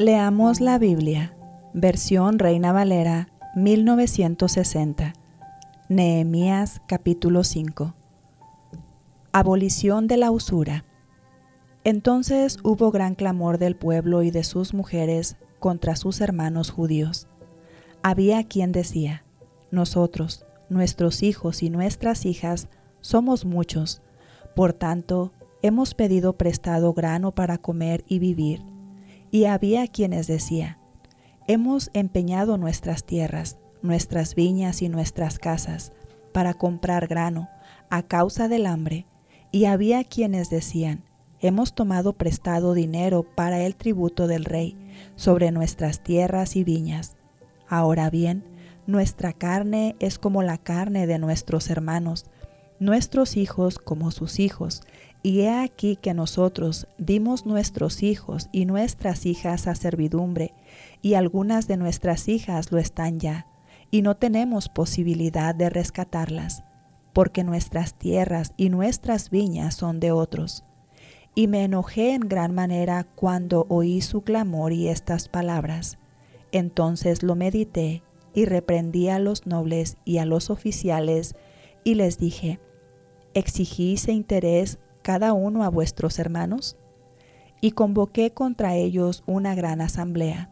Leamos la Biblia, versión Reina Valera 1960. Nehemías capítulo 5. Abolición de la usura. Entonces hubo gran clamor del pueblo y de sus mujeres contra sus hermanos judíos. Había quien decía, nosotros, nuestros hijos y nuestras hijas, somos muchos, por tanto, hemos pedido prestado grano para comer y vivir y había quienes decían, hemos empeñado nuestras tierras, nuestras viñas y nuestras casas para comprar grano a causa del hambre, y había quienes decían, hemos tomado prestado dinero para el tributo del rey sobre nuestras tierras y viñas. Ahora bien, nuestra carne es como la carne de nuestros hermanos, nuestros hijos como sus hijos, y he aquí que nosotros dimos nuestros hijos y nuestras hijas a servidumbre, y algunas de nuestras hijas lo están ya, y no tenemos posibilidad de rescatarlas, porque nuestras tierras y nuestras viñas son de otros. Y me enojé en gran manera cuando oí su clamor y estas palabras. Entonces lo medité y reprendí a los nobles y a los oficiales, y les dije, ¿exigís interés cada uno a vuestros hermanos? Y convoqué contra ellos una gran asamblea.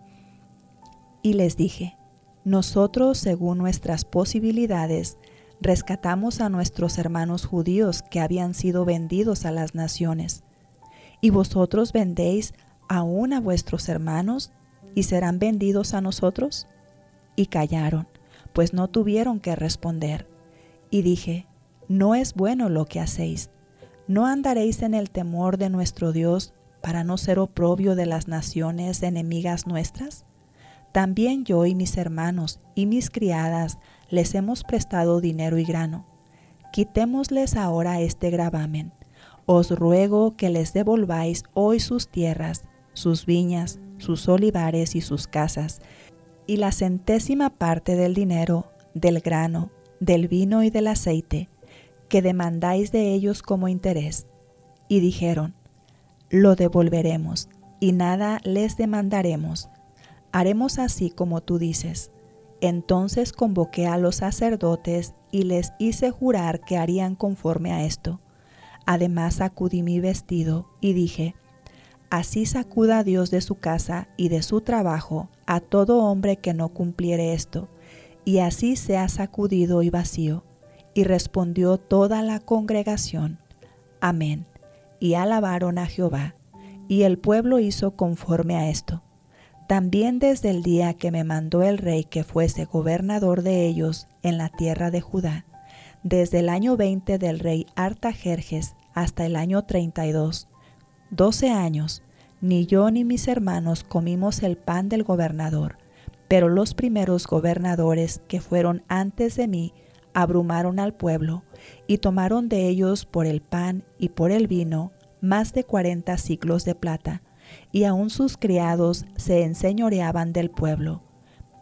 Y les dije, nosotros, según nuestras posibilidades, rescatamos a nuestros hermanos judíos que habían sido vendidos a las naciones. ¿Y vosotros vendéis aún a vuestros hermanos y serán vendidos a nosotros? Y callaron, pues no tuvieron que responder. Y dije, no es bueno lo que hacéis. ¿No andaréis en el temor de nuestro Dios para no ser oprobio de las naciones enemigas nuestras? También yo y mis hermanos y mis criadas les hemos prestado dinero y grano. Quitémosles ahora este gravamen. Os ruego que les devolváis hoy sus tierras, sus viñas, sus olivares y sus casas, y la centésima parte del dinero, del grano, del vino y del aceite, que demandáis de ellos como interés. Y dijeron, lo devolveremos, y nada les demandaremos. Haremos así como tú dices. Entonces convoqué a los sacerdotes y les hice jurar que harían conforme a esto. Además sacudí mi vestido y dije, Así sacuda Dios de su casa y de su trabajo a todo hombre que no cumpliere esto, y así sea sacudido y vacío y respondió toda la congregación, Amén. Y alabaron a Jehová. Y el pueblo hizo conforme a esto. También desde el día que me mandó el rey que fuese gobernador de ellos en la tierra de Judá, desde el año 20 del rey Artajerjes hasta el año 32, doce años, ni yo ni mis hermanos comimos el pan del gobernador, pero los primeros gobernadores que fueron antes de mí abrumaron al pueblo y tomaron de ellos por el pan y por el vino más de cuarenta ciclos de plata, y aun sus criados se enseñoreaban del pueblo.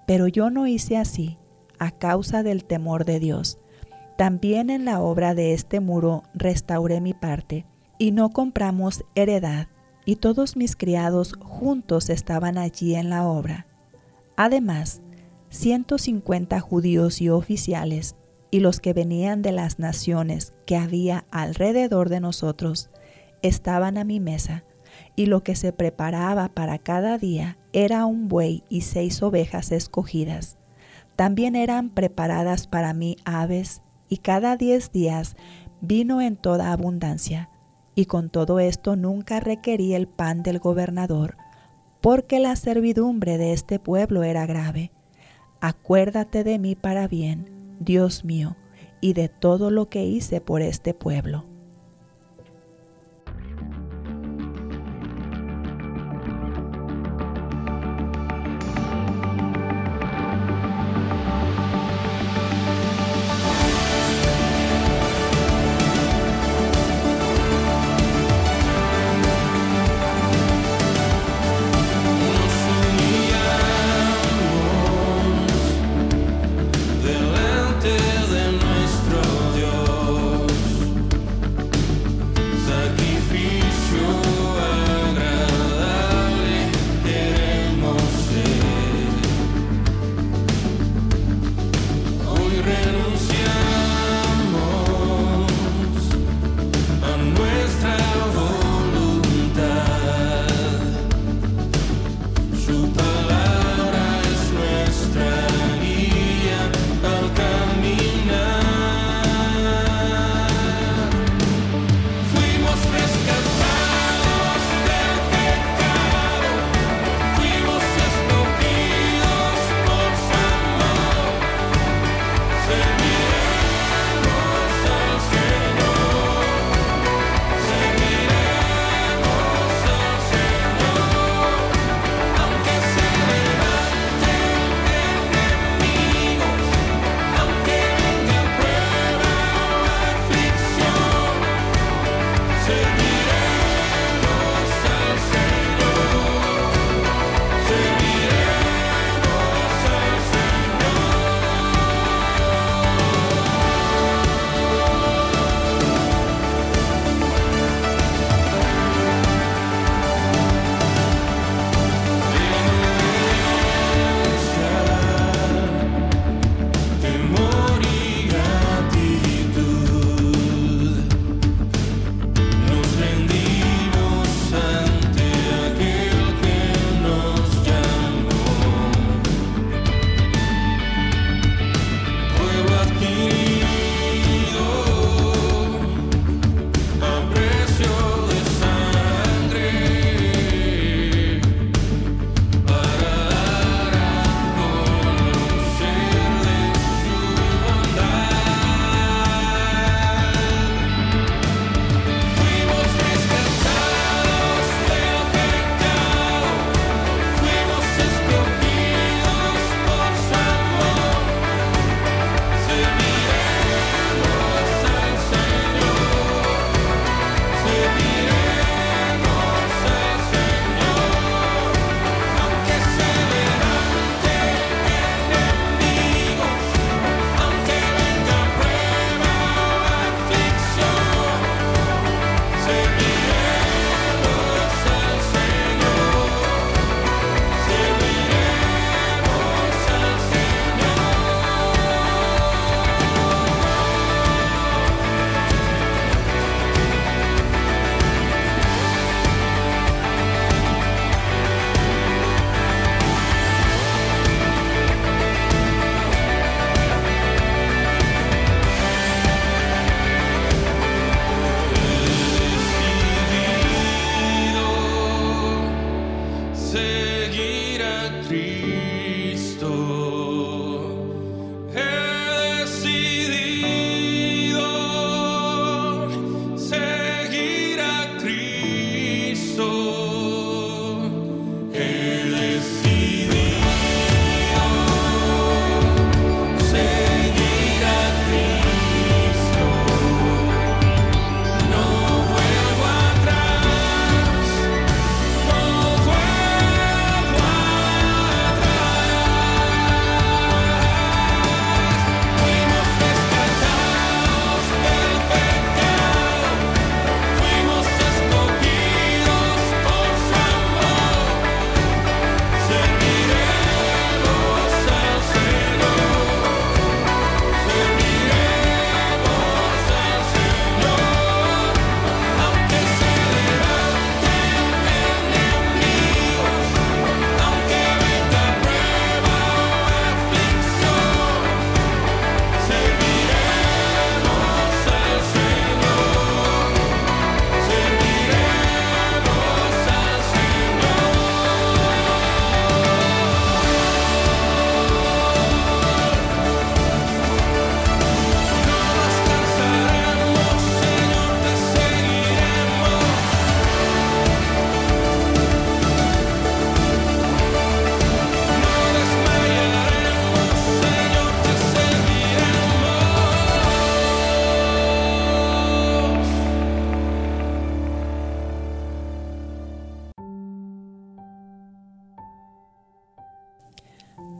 Pero yo no hice así, a causa del temor de Dios. También en la obra de este muro restauré mi parte, y no compramos heredad, y todos mis criados juntos estaban allí en la obra. Además, ciento cincuenta judíos y oficiales y los que venían de las naciones que había alrededor de nosotros estaban a mi mesa, y lo que se preparaba para cada día era un buey y seis ovejas escogidas. También eran preparadas para mí aves, y cada diez días vino en toda abundancia. Y con todo esto nunca requerí el pan del gobernador, porque la servidumbre de este pueblo era grave. Acuérdate de mí para bien, Dios mío, y de todo lo que hice por este pueblo.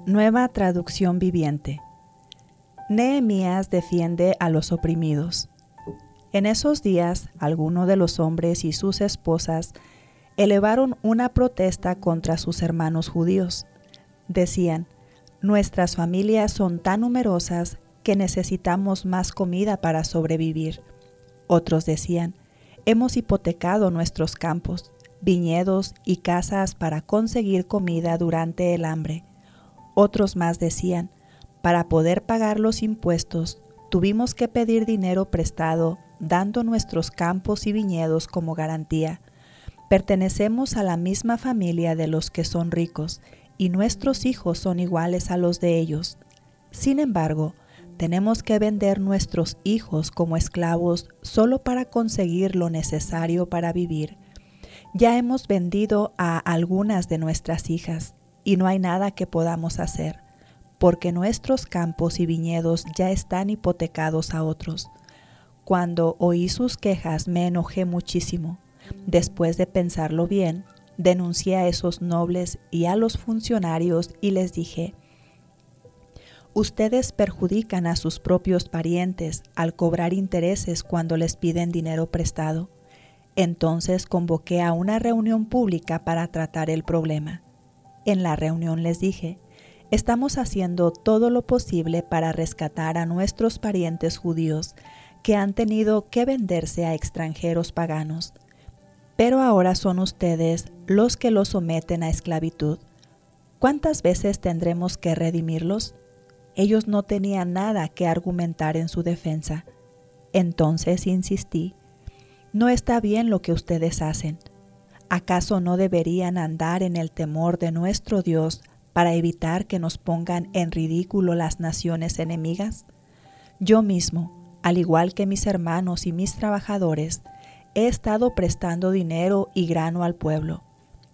Nueva traducción viviente. Nehemías defiende a los oprimidos. En esos días, algunos de los hombres y sus esposas elevaron una protesta contra sus hermanos judíos. Decían, nuestras familias son tan numerosas que necesitamos más comida para sobrevivir. Otros decían, hemos hipotecado nuestros campos, viñedos y casas para conseguir comida durante el hambre otros más decían, para poder pagar los impuestos, tuvimos que pedir dinero prestado, dando nuestros campos y viñedos como garantía. Pertenecemos a la misma familia de los que son ricos, y nuestros hijos son iguales a los de ellos. Sin embargo, tenemos que vender nuestros hijos como esclavos solo para conseguir lo necesario para vivir. Ya hemos vendido a algunas de nuestras hijas y no hay nada que podamos hacer, porque nuestros campos y viñedos ya están hipotecados a otros. Cuando oí sus quejas me enojé muchísimo. Después de pensarlo bien, denuncié a esos nobles y a los funcionarios y les dije, Ustedes perjudican a sus propios parientes al cobrar intereses cuando les piden dinero prestado. Entonces convoqué a una reunión pública para tratar el problema. En la reunión les dije, estamos haciendo todo lo posible para rescatar a nuestros parientes judíos que han tenido que venderse a extranjeros paganos. Pero ahora son ustedes los que los someten a esclavitud. ¿Cuántas veces tendremos que redimirlos? Ellos no tenían nada que argumentar en su defensa. Entonces insistí, no está bien lo que ustedes hacen ¿Acaso no deberían andar en el temor de nuestro Dios para evitar que nos pongan en ridículo las naciones enemigas? Yo mismo, al igual que mis hermanos y mis trabajadores, he estado prestando dinero y grano al pueblo,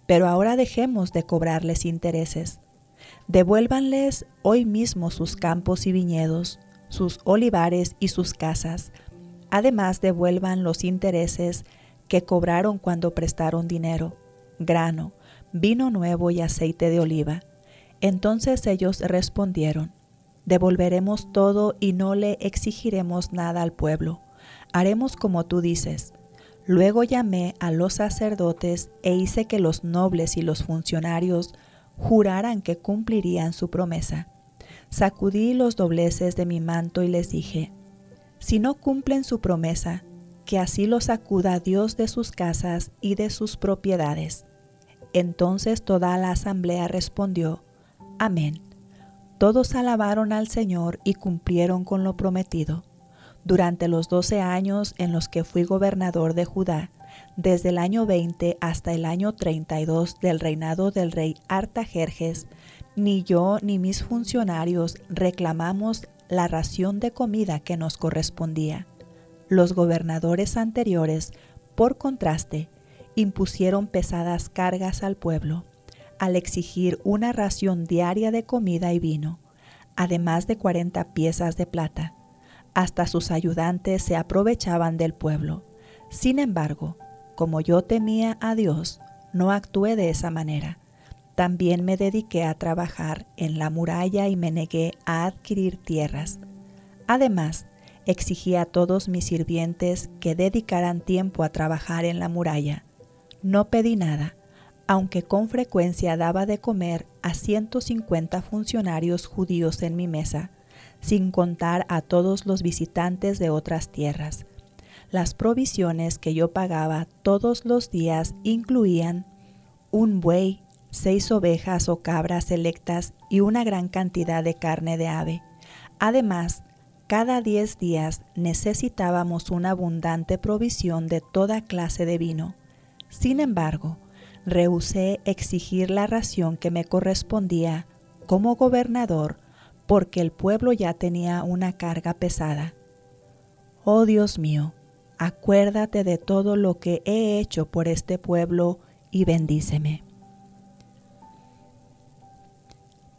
pero ahora dejemos de cobrarles intereses. Devuélvanles hoy mismo sus campos y viñedos, sus olivares y sus casas. Además, devuelvan los intereses que cobraron cuando prestaron dinero, grano, vino nuevo y aceite de oliva. Entonces ellos respondieron, devolveremos todo y no le exigiremos nada al pueblo. Haremos como tú dices. Luego llamé a los sacerdotes e hice que los nobles y los funcionarios juraran que cumplirían su promesa. Sacudí los dobleces de mi manto y les dije, si no cumplen su promesa, que así los sacuda Dios de sus casas y de sus propiedades. Entonces toda la asamblea respondió, Amén. Todos alabaron al Señor y cumplieron con lo prometido. Durante los doce años en los que fui gobernador de Judá, desde el año 20 hasta el año 32 del reinado del rey Artajerjes, ni yo ni mis funcionarios reclamamos la ración de comida que nos correspondía los gobernadores anteriores, por contraste, impusieron pesadas cargas al pueblo, al exigir una ración diaria de comida y vino, además de cuarenta piezas de plata. Hasta sus ayudantes se aprovechaban del pueblo. Sin embargo, como yo temía a Dios, no actué de esa manera. También me dediqué a trabajar en la muralla y me negué a adquirir tierras. Además, exigí a todos mis sirvientes que dedicaran tiempo a trabajar en la muralla. No pedí nada, aunque con frecuencia daba de comer a 150 funcionarios judíos en mi mesa, sin contar a todos los visitantes de otras tierras. Las provisiones que yo pagaba todos los días incluían un buey, seis ovejas o cabras selectas y una gran cantidad de carne de ave. Además, cada diez días necesitábamos una abundante provisión de toda clase de vino. Sin embargo, rehusé exigir la ración que me correspondía como gobernador porque el pueblo ya tenía una carga pesada. Oh Dios mío, acuérdate de todo lo que he hecho por este pueblo y bendíceme.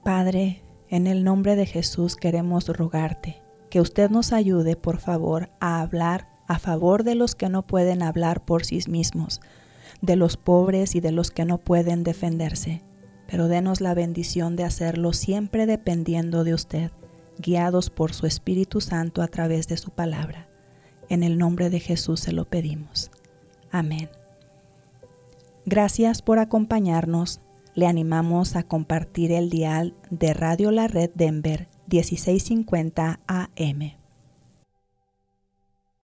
Padre, en el nombre de Jesús queremos rogarte que usted nos ayude, por favor, a hablar a favor de los que no pueden hablar por sí mismos, de los pobres y de los que no pueden defenderse pero denos la bendición de hacerlo siempre dependiendo de usted, guiados por su Espíritu Santo a través de su palabra. En el nombre de Jesús se lo pedimos. Amén. Gracias por acompañarnos. Le animamos a compartir el dial de Radio La Red Denver 1650 AM.